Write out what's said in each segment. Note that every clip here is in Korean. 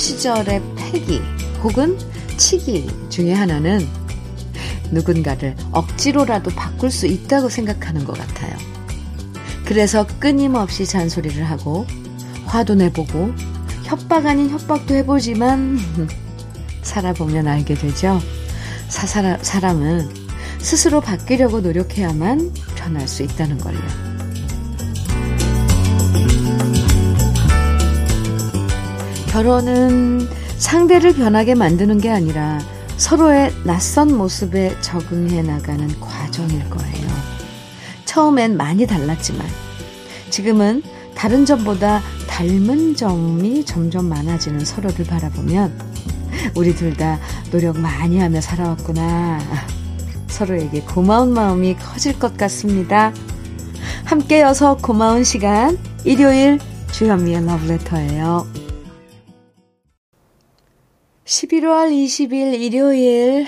시절의 패기 혹은 치기 중에 하나는 누군가를 억지로라도 바꿀 수 있다고 생각하는 것 같아요. 그래서 끊임없이 잔소리를 하고 화도 내보고 협박 아닌 협박도 해보지만 살아보면 알게 되죠. 사, 사람은 스스로 바뀌려고 노력해야만 변할 수 있다는 걸요. 결혼은 상대를 변하게 만드는 게 아니라 서로의 낯선 모습에 적응해 나가는 과정일 거예요. 처음엔 많이 달랐지만 지금은 다른 점보다 닮은 점이 점점 많아지는 서로를 바라보면 우리 둘 다 노력 많이 하며 살아왔구나. 서로에게 고마운 마음이 커질 것 같습니다. 함께여서 고마운 시간 일요일 주현미의 러브레터예요. 11월 20일 일요일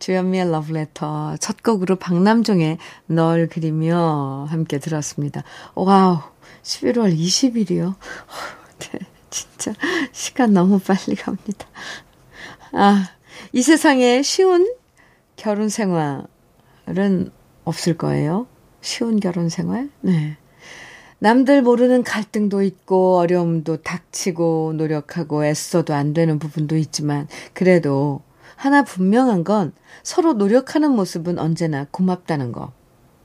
주현미의 러브레터 첫 곡으로 박남종의 널 그리며 함께 들었습니다. 와우 11월 20일이요. 네, 진짜 시간 너무 빨리 갑니다. 아, 이 세상에 쉬운 결혼 생활은 없을 거예요. 쉬운 결혼 생활? 네. 남들 모르는 갈등도 있고 어려움도 닥치고 노력하고 애써도 안 되는 부분도 있지만 그래도 하나 분명한 건 서로 노력하는 모습은 언제나 고맙다는 거.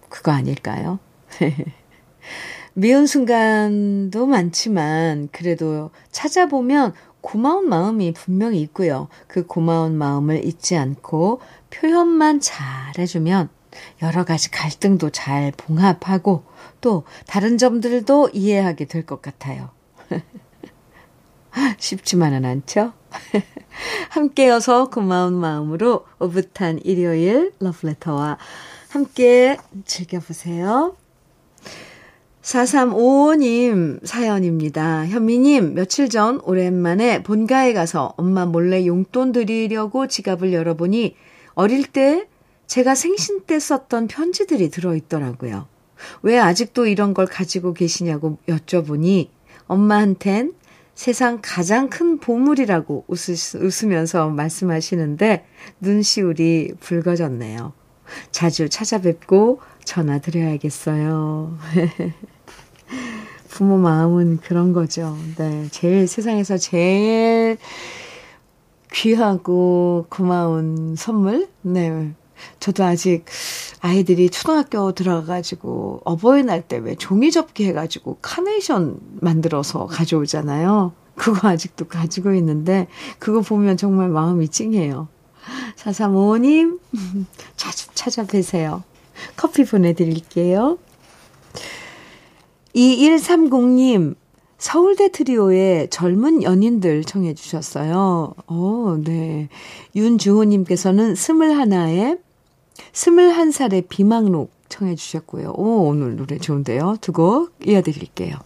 그거 아닐까요? 미운 순간도 많지만 그래도 찾아보면 고마운 마음이 분명히 있고요. 그 고마운 마음을 잊지 않고 표현만 잘 해주면 여러 가지 갈등도 잘 봉합하고 또 다른 점들도 이해하게 될 것 같아요. 쉽지만은 않죠? 함께여서 고마운 마음으로 오붓한 일요일 러브레터와 함께 즐겨보세요. 4355님 사연입니다. 현미님, 며칠 전 오랜만에 본가에 가서 엄마 몰래 용돈 드리려고 지갑을 열어보니 어릴 때 제가 생신 때 썼던 편지들이 들어있더라고요. 왜 아직도 이런 걸 가지고 계시냐고 여쭤보니 엄마한텐 세상 가장 큰 보물이라고 웃으, 웃으 면서 말씀하시는데 눈시울이 붉어졌네요. 자주 찾아뵙고 전화 드려야겠어요. 부모 마음은 그런 거죠. 네. 제일 세상에서 제일 귀하고 고마운 선물? 네. 저도 아직 아이들이 초등학교 들어가가지고 어버이날 때 왜 종이 접기 해가지고 카네이션 만들어서 가져오잖아요. 그거 아직도 가지고 있는데 그거 보면 정말 마음이 찡해요. 4355님, 자주 찾아뵈세요. 커피 보내드릴게요. 2130님, 서울대 트리오의 젊은 연인들 청해 주셨어요. 어, 네. 윤주호님께서는 스물하나에 스물한 살의 비망록 청해 주셨고요. 오, 오늘 노래 좋은데요. 두 곡 이어드릴게요.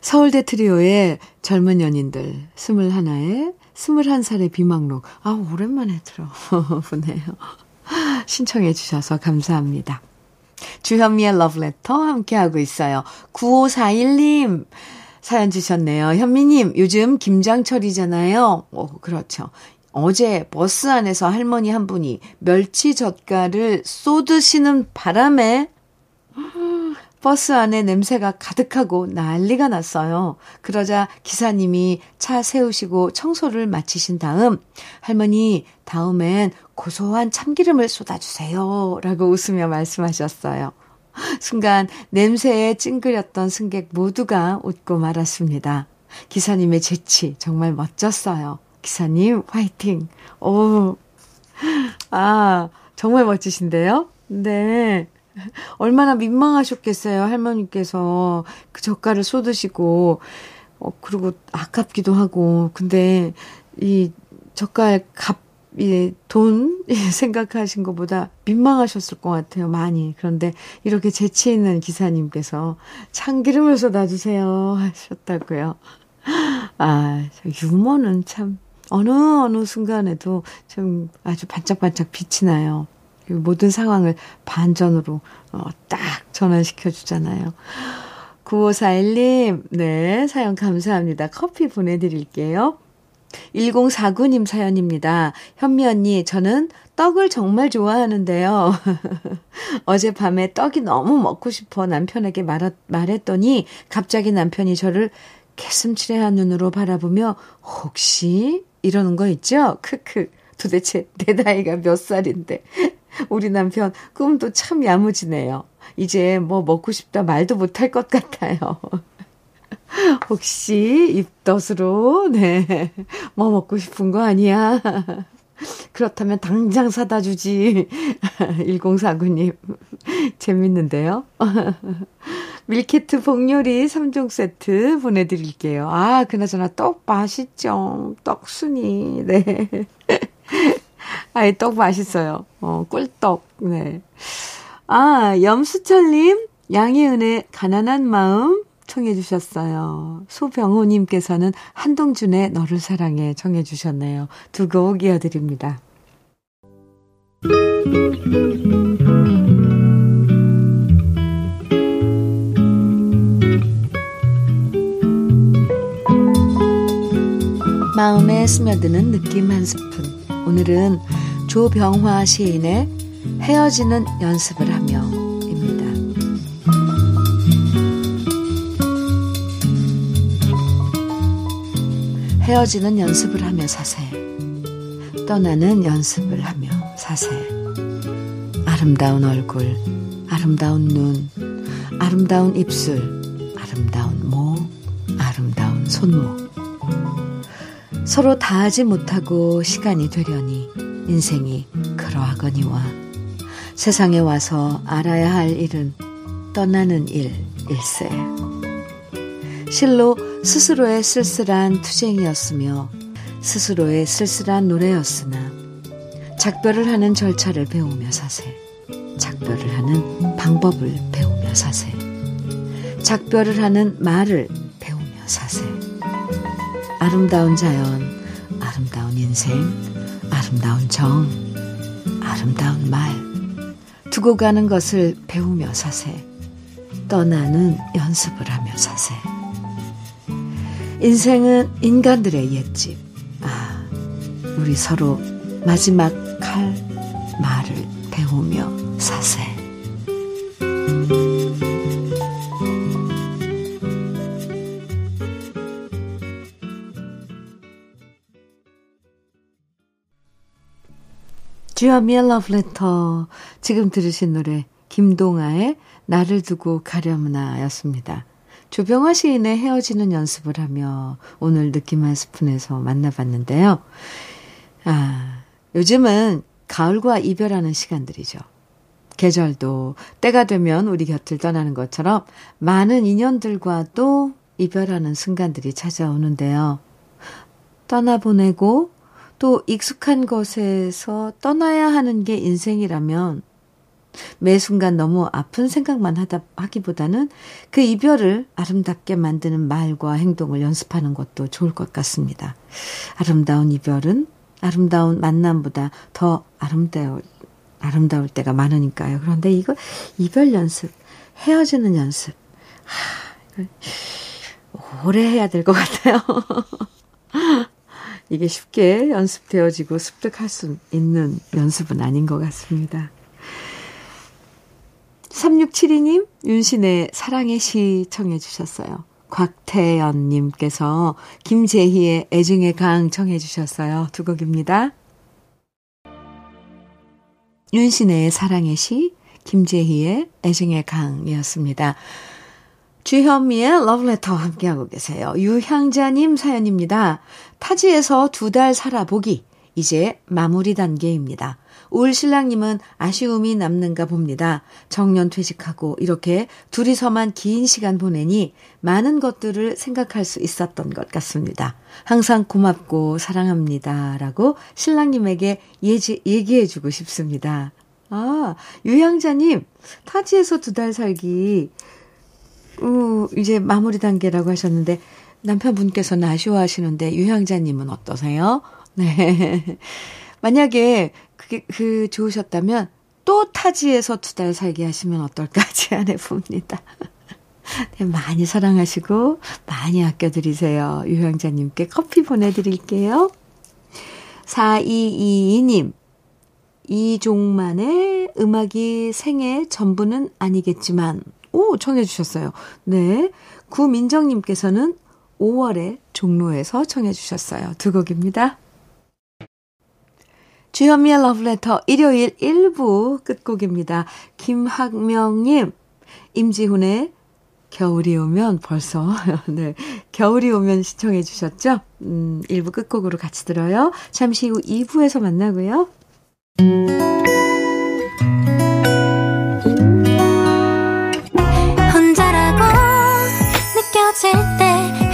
서울대 트리오의 젊은 연인들, 스물하나에 스물한 살의 비망록. 아, 오랜만에 들어보네요. 신청해 주셔서 감사합니다. 주현미의 러브레터 함께하고 있어요. 9541님 사연 주셨네요. 현미님, 요즘 김장철이잖아요. 오, 그렇죠. 어제 버스 안에서 할머니 한 분이 멸치 젓갈을 쏟으시는 바람에 버스 안에 냄새가 가득하고 난리가 났어요. 그러자 기사님이 차 세우시고 청소를 마치신 다음 할머니 다음엔 고소한 참기름을 쏟아주세요. 라고 웃으며 말씀하셨어요. 순간 냄새에 찡그렸던 승객 모두가 웃고 말았습니다. 기사님의 재치 정말 멋졌어요. 기사님 화이팅. 오. 아, 정말 멋지신데요? 네. 얼마나 민망하셨겠어요, 할머니께서. 그 젓갈을 쏟으시고, 어, 그리고 아깝기도 하고. 근데 이 젓갈 값, 이돈 생각하신 것보다 민망하셨을 것 같아요, 많이. 그런데 이렇게 재치 있는 기사님께서 참기름을 쏟아주세요 하셨다고요. 아, 유머는 참 어느 어느 순간에도 좀 아주 반짝반짝 빛이 나요. 모든 상황을 반전으로 어, 딱 전환시켜 주잖아요. 9541님, 네, 사연 감사합니다. 커피 보내드릴게요. 1049님 사연입니다. 현미 언니, 저는 떡을 정말 좋아하는데요. 어젯밤에 떡이 너무 먹고 싶어 남편에게 말, 말했더니 갑자기 남편이 저를 개슴츠레한 눈으로 바라보며 혹시 이러는 거 있죠? 크크. 도대체 내 나이가 몇 살인데. 우리 남편 꿈도 참 야무지네요. 이제 뭐 먹고 싶다 말도 못할 것 같아요. 혹시 입덧으로, 네. 뭐 먹고 싶은 거 아니야? 그렇다면 당장 사다 주지. 1049님. 재밌는데요? 밀키트 복요리 3종 세트 보내드릴게요. 아, 그나저나 떡 맛있죠. 떡순이. 네. 아이, 떡 맛있어요. 어, 꿀떡. 네. 아, 염수철님, 양희은의 가난한 마음 청해 주셨어요. 소병호님께서는 한동준의 너를 사랑해 청해 주셨네요. 두 곡 이어드립니다. 마음에 스며드는 느낌 한 스푼. 오늘은 조병화 시인의 헤어지는 연습을 하며 헤어지는 연습을 하며 사세. 떠나는 연습을 하며 사세. 아름다운 얼굴, 아름다운 눈, 아름다운 입술, 아름다운 목, 아름다운 손목. 서로 다하지 못하고 시간이 되려니 인생이 그러하거니와 세상에 와서 알아야 할 일은 떠나는 일, 일세. 실로 스스로의 쓸쓸한 투쟁이었으며 스스로의 쓸쓸한 노래였으나 작별을 하는 절차를 배우며 사세. 작별을 하는 방법을 배우며 사세. 작별을 하는 말을 배우며 사세. 아름다운 자연, 아름다운 인생, 아름다운 정, 아름다운 말. 두고 가는 것을 배우며 사세. 떠나는 연습을 하며 사세. 인생은 인간들의 옛집. 아, 우리 서로 마지막 할 말을 배우며 사세. 주여미의 러브레터. 지금 들으신 노래, 김동아의 나를 두고 가려무나 였습니다. 조병화 시인의 헤어지는 연습을 하며 오늘 느낌 한 스푼에서 만나봤는데요. 아, 요즘은 가을과 이별하는 시간들이죠. 계절도 때가 되면 우리 곁을 떠나는 것처럼 많은 인연들과도 이별하는 순간들이 찾아오는데요. 떠나보내고 또 익숙한 곳에서 떠나야 하는 게 인생이라면 매 순간 너무 아픈 생각만 하다 하기보다는 그 이별을 아름답게 만드는 말과 행동을 연습하는 것도 좋을 것 같습니다. 아름다운 이별은 아름다운 만남보다 더 아름다울 아름다울 때가 많으니까요. 그런데 이거 이별 연습, 헤어지는 연습, 하, 오래 해야 될 것 같아요. 이게 쉽게 연습되어지고 습득할 수 있는 연습은 아닌 것 같습니다. 3672님, 윤신의 사랑의 시 청해 주셨어요. 곽태연님께서 김재희의 애증의 강 청해 주셨어요. 두 곡입니다. 윤신의 사랑의 시, 김재희의 애증의 강이었습니다. 주현미의 러브레터 함께하고 계세요. 유향자님 사연입니다. 타지에서 두 달 살아보기. 이제 마무리 단계입니다. 올 신랑님은 아쉬움이 남는가 봅니다. 정년 퇴직하고 이렇게 둘이서만 긴 시간 보내니 많은 것들을 생각할 수 있었던 것 같습니다. 항상 고맙고 사랑합니다. 라고 신랑님에게 예지, 얘기해주고 싶습니다. 아, 유향자님, 타지에서 두 달 살기, 우, 이제 마무리 단계라고 하셨는데, 남편분께서는 아쉬워하시는데, 유향자님은 어떠세요? 네. 만약에 그게 그 좋으셨다면 또 타지에서 두 달 살게 하시면 어떨까 제안해 봅니다. 네, 많이 사랑하시고 많이 아껴드리세요. 유형자님께 커피 보내드릴게요. 4222님, 이종만의 음악이 생애 전부는 아니겠지만, 오, 청해 주셨어요. 네. 구민정님께서는 5월에 종로에서 청해 주셨어요. 두 곡입니다. 주현미의 러브레터 일요일 1부 끝곡입니다. 김학명님, 임지훈의 겨울이 오면 벌써, 네. 겨울이 오면 시청해 주셨죠? 음, 1부 끝곡으로 같이 들어요. 잠시 후 2부에서 만나고요. 혼자라고 느껴질 때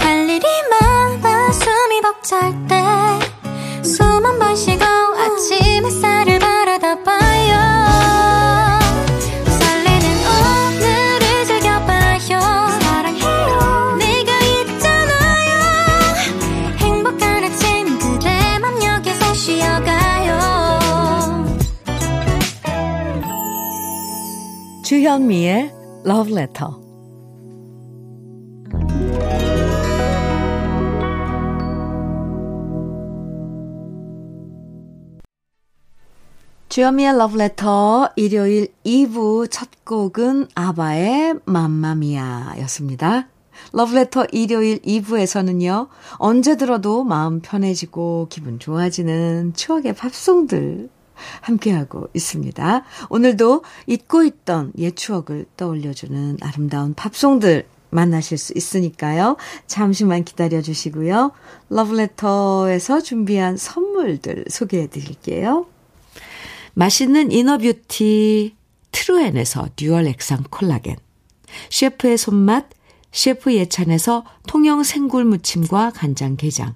주현미의 Love Letter 주현미의 러브레터 일요일 2부 첫 곡은 아바의 맘마미아 였습니다. 러브레터 일요일 2부에서는요, 언제 들어도 마음 편해지고 기분 좋아지는 추억의 팝송들 함께하고 있습니다. 오늘도 잊고 있던 옛 추억을 떠올려주는 아름다운 팝송들 만나실 수 있으니까요. 잠시만 기다려 주시고요. 러브레터에서 준비한 선물들 소개해 드릴게요. 맛있는 inner beauty 트루엔에서 dual 액상 콜라겐, 셰프의 손맛 셰프 예찬에서 통영 생굴 무침과 간장 게장,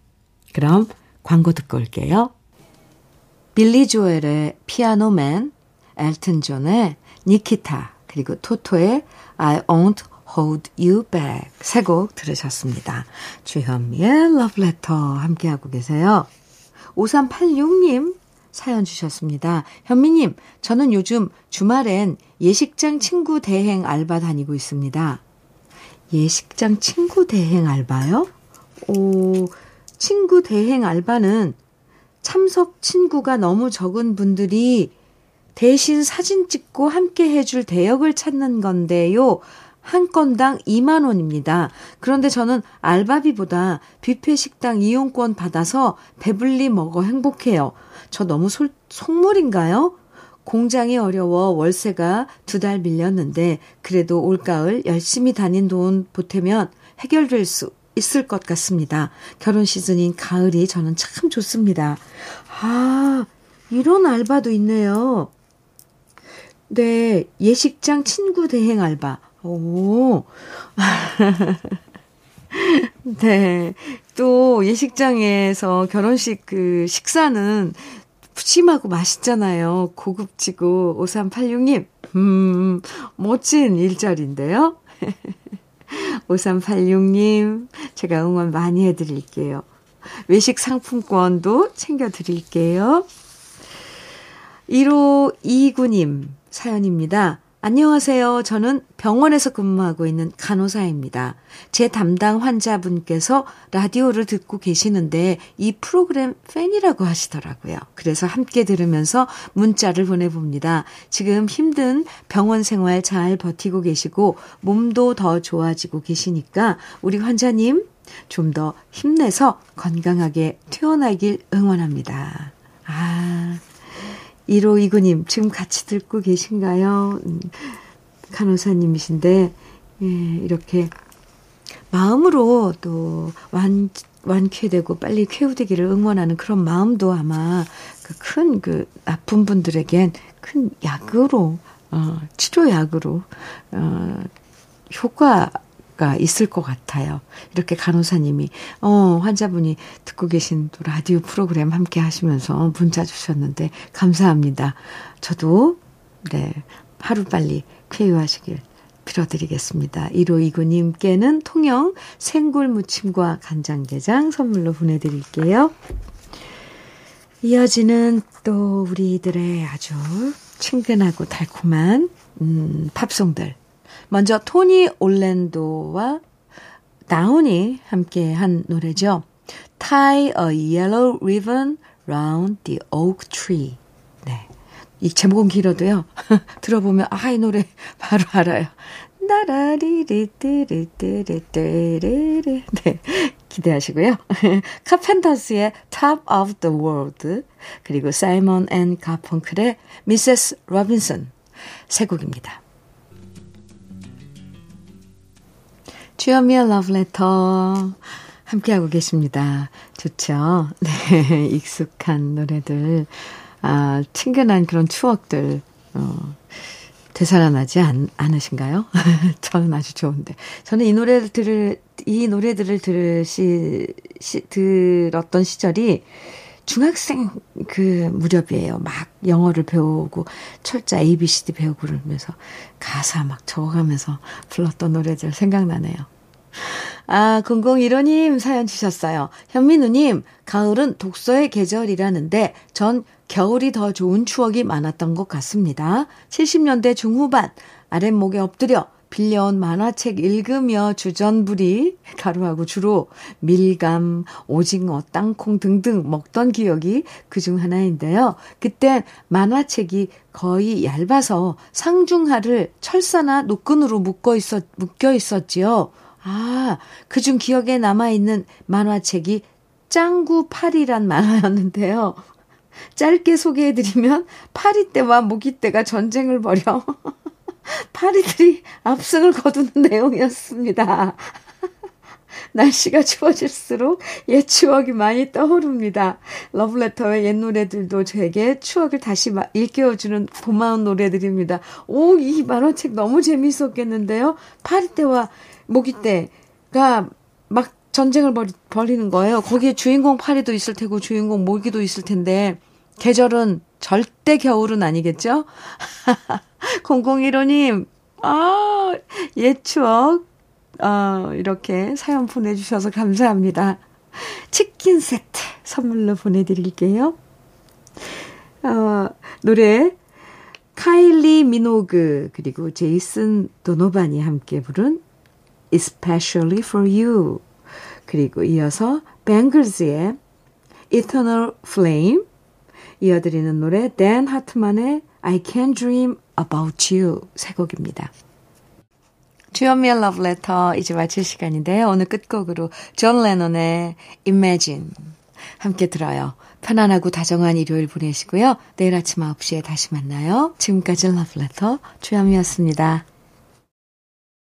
그럼 광고 듣고 올게요. 빌리 조엘의 피아노맨, 엘튼 존의 니키타, 그리고 토토의 I won't hold you back 세 곡 들으셨습니다. 주현미의 Letter 함께하고 계세요. 5386님 사연 주셨습니다. 현미님, 저는 요즘 주말엔 예식장 친구 대행 알바 다니고 있습니다. 예식장 친구 대행 알바요? 오, 친구 대행 알바는 참석 친구가 너무 적은 분들이 대신 사진 찍고 함께 해줄 대역을 찾는 건데요. 한 건당 2만 원입니다. 그런데 저는 알바비보다 뷔페 식당 이용권 받아서 배불리 먹어 행복해요. 저 너무 솔, 속물인가요? 공장이 어려워 월세가 두 달 밀렸는데 그래도 올가을 열심히 다닌 돈 보태면 해결될 수 있을 것 같습니다. 결혼 시즌인 가을이 저는 참 좋습니다. 아, 이런 알바도 있네요. 네, 예식장 친구 대행 알바. 오. 네. 또 예식장에서 결혼식 그 식사는 푸짐하고 맛있잖아요. 고급지고 5386님. 음, 멋진 일자리인데요. 5386님, 제가 응원 많이 해드릴게요. 외식 상품권도 챙겨드릴게요. 1호 2구님 사연입니다. 안녕하세요. 저는 병원에서 근무하고 있는 간호사입니다. 제 담당 환자분께서 라디오를 듣고 계시는데 이 프로그램 팬이라고 하시더라고요. 그래서 함께 들으면서 문자를 보내봅니다. 지금 힘든 병원 생활 잘 버티고 계시고 몸도 더 좋아지고 계시니까 우리 환자님 좀 더 힘내서 건강하게 퇴원하길 응원합니다. 아, 1호 이구님, 지금 같이 듣고 계신가요? 음, 간호사님이신데, 예, 이렇게 마음으로 또 완, 완쾌되고 빨리 쾌우되기를 응원하는 그런 마음도 아마 그큰그 나쁜 분들에겐 큰 약으로, 어, 치료약으로, 어, 효과 효과가 있을 것 같아요. 이렇게 간호사님이, 어, 환자분이 듣고 계신 또 라디오 프로그램 함께 하시면서 문자 주셨는데, 감사합니다. 저도, 네, 하루 빨리 쾌유하시길 빌어드리겠습니다. 1529님께는 통영 생굴 무침과 간장게장 선물로 보내드릴게요. 이어지는 또 우리들의 아주 친근하고 달콤한 음, 팝송들 먼저 토니 올랜도와 다운이 함께 한 노래죠. Tie a yellow ribbon round the oak tree. 네. 이 제목은 길어도요. 들어보면 아, 이 노래 바로 알아요. 나라리리띠리띠리띠리리. 네. 기대하시고요. 카펜터스의 Top of the World 그리고 사이먼 앤 가펑클의 Mrs. Robinson 세 곡입니다. 주현미의 러브레터 함께하고 계십니다. 좋죠? 네, 익숙한 노래들, 아, 친근한 그런 추억들, 어, 되살아나지 않, 않으신가요? 저는 아주 좋은데. 저는 이 노래를 들을, 이 노래들을 들으시, 시, 들었던 시절이 중학생 그 무렵이에요. 막 영어를 배우고 철자 ABCD 배우고 그러면서 가사 막 적어가면서 불렀던 노래들 생각나네요. 아, 0015님 사연 주셨어요. 현민우님, 가을은 독서의 계절이라는데 전 겨울이 더 좋은 추억이 많았던 것 같습니다. 70년대 중후반 아랫목에 엎드려 빌려온 만화책 읽으며 주전부리 가루하고 주로 밀감, 오징어, 땅콩 등등 먹던 기억이 그중 하나인데요. 그땐 만화책이 거의 얇아서 상중하를 철사나 노끈으로 묶어 있었, 묶여 있었지요. 아, 그중 기억에 남아있는 만화책이 짱구 파리란 만화였는데요. 짧게 소개해드리면 파리떼와 모기떼가 전쟁을 벌여 파리들이 압승을 거두는 내용이었습니다. 날씨가 추워질수록 옛 추억이 많이 떠오릅니다. 러브레터의 옛 노래들도 제게 추억을 다시 일깨워주는 고마운 노래들입니다. 오, 이 만화책 너무 재미있었겠는데요? 파리떼와 모기떼가 막 전쟁을 벌이, 벌이는 거예요. 거기에 주인공 파리도 있을 테고 주인공 모기도 있을 텐데 계절은 절대 겨울은 아니겠죠? 0015님, 아, 옛 추억, 어, 이렇게 사연 보내주셔서 감사합니다. 치킨 세트 선물로 보내드릴게요. 어, 노래, 카일리 미노그, 그리고 제이슨 도노반이 함께 부른 Especially for You. 그리고 이어서 뱅글즈의 Eternal Flame. 이어드리는 노래 댄 하트만의 I Can Dream About You 세 곡입니다. 주현미의 러브레터 이제 마칠 시간인데요. 오늘 끝곡으로 존 레논의 Imagine 함께 들어요. 편안하고 다정한 일요일 보내시고요. 내일 아침 9시에 다시 만나요. 지금까지 러브레터 주연미였습니다.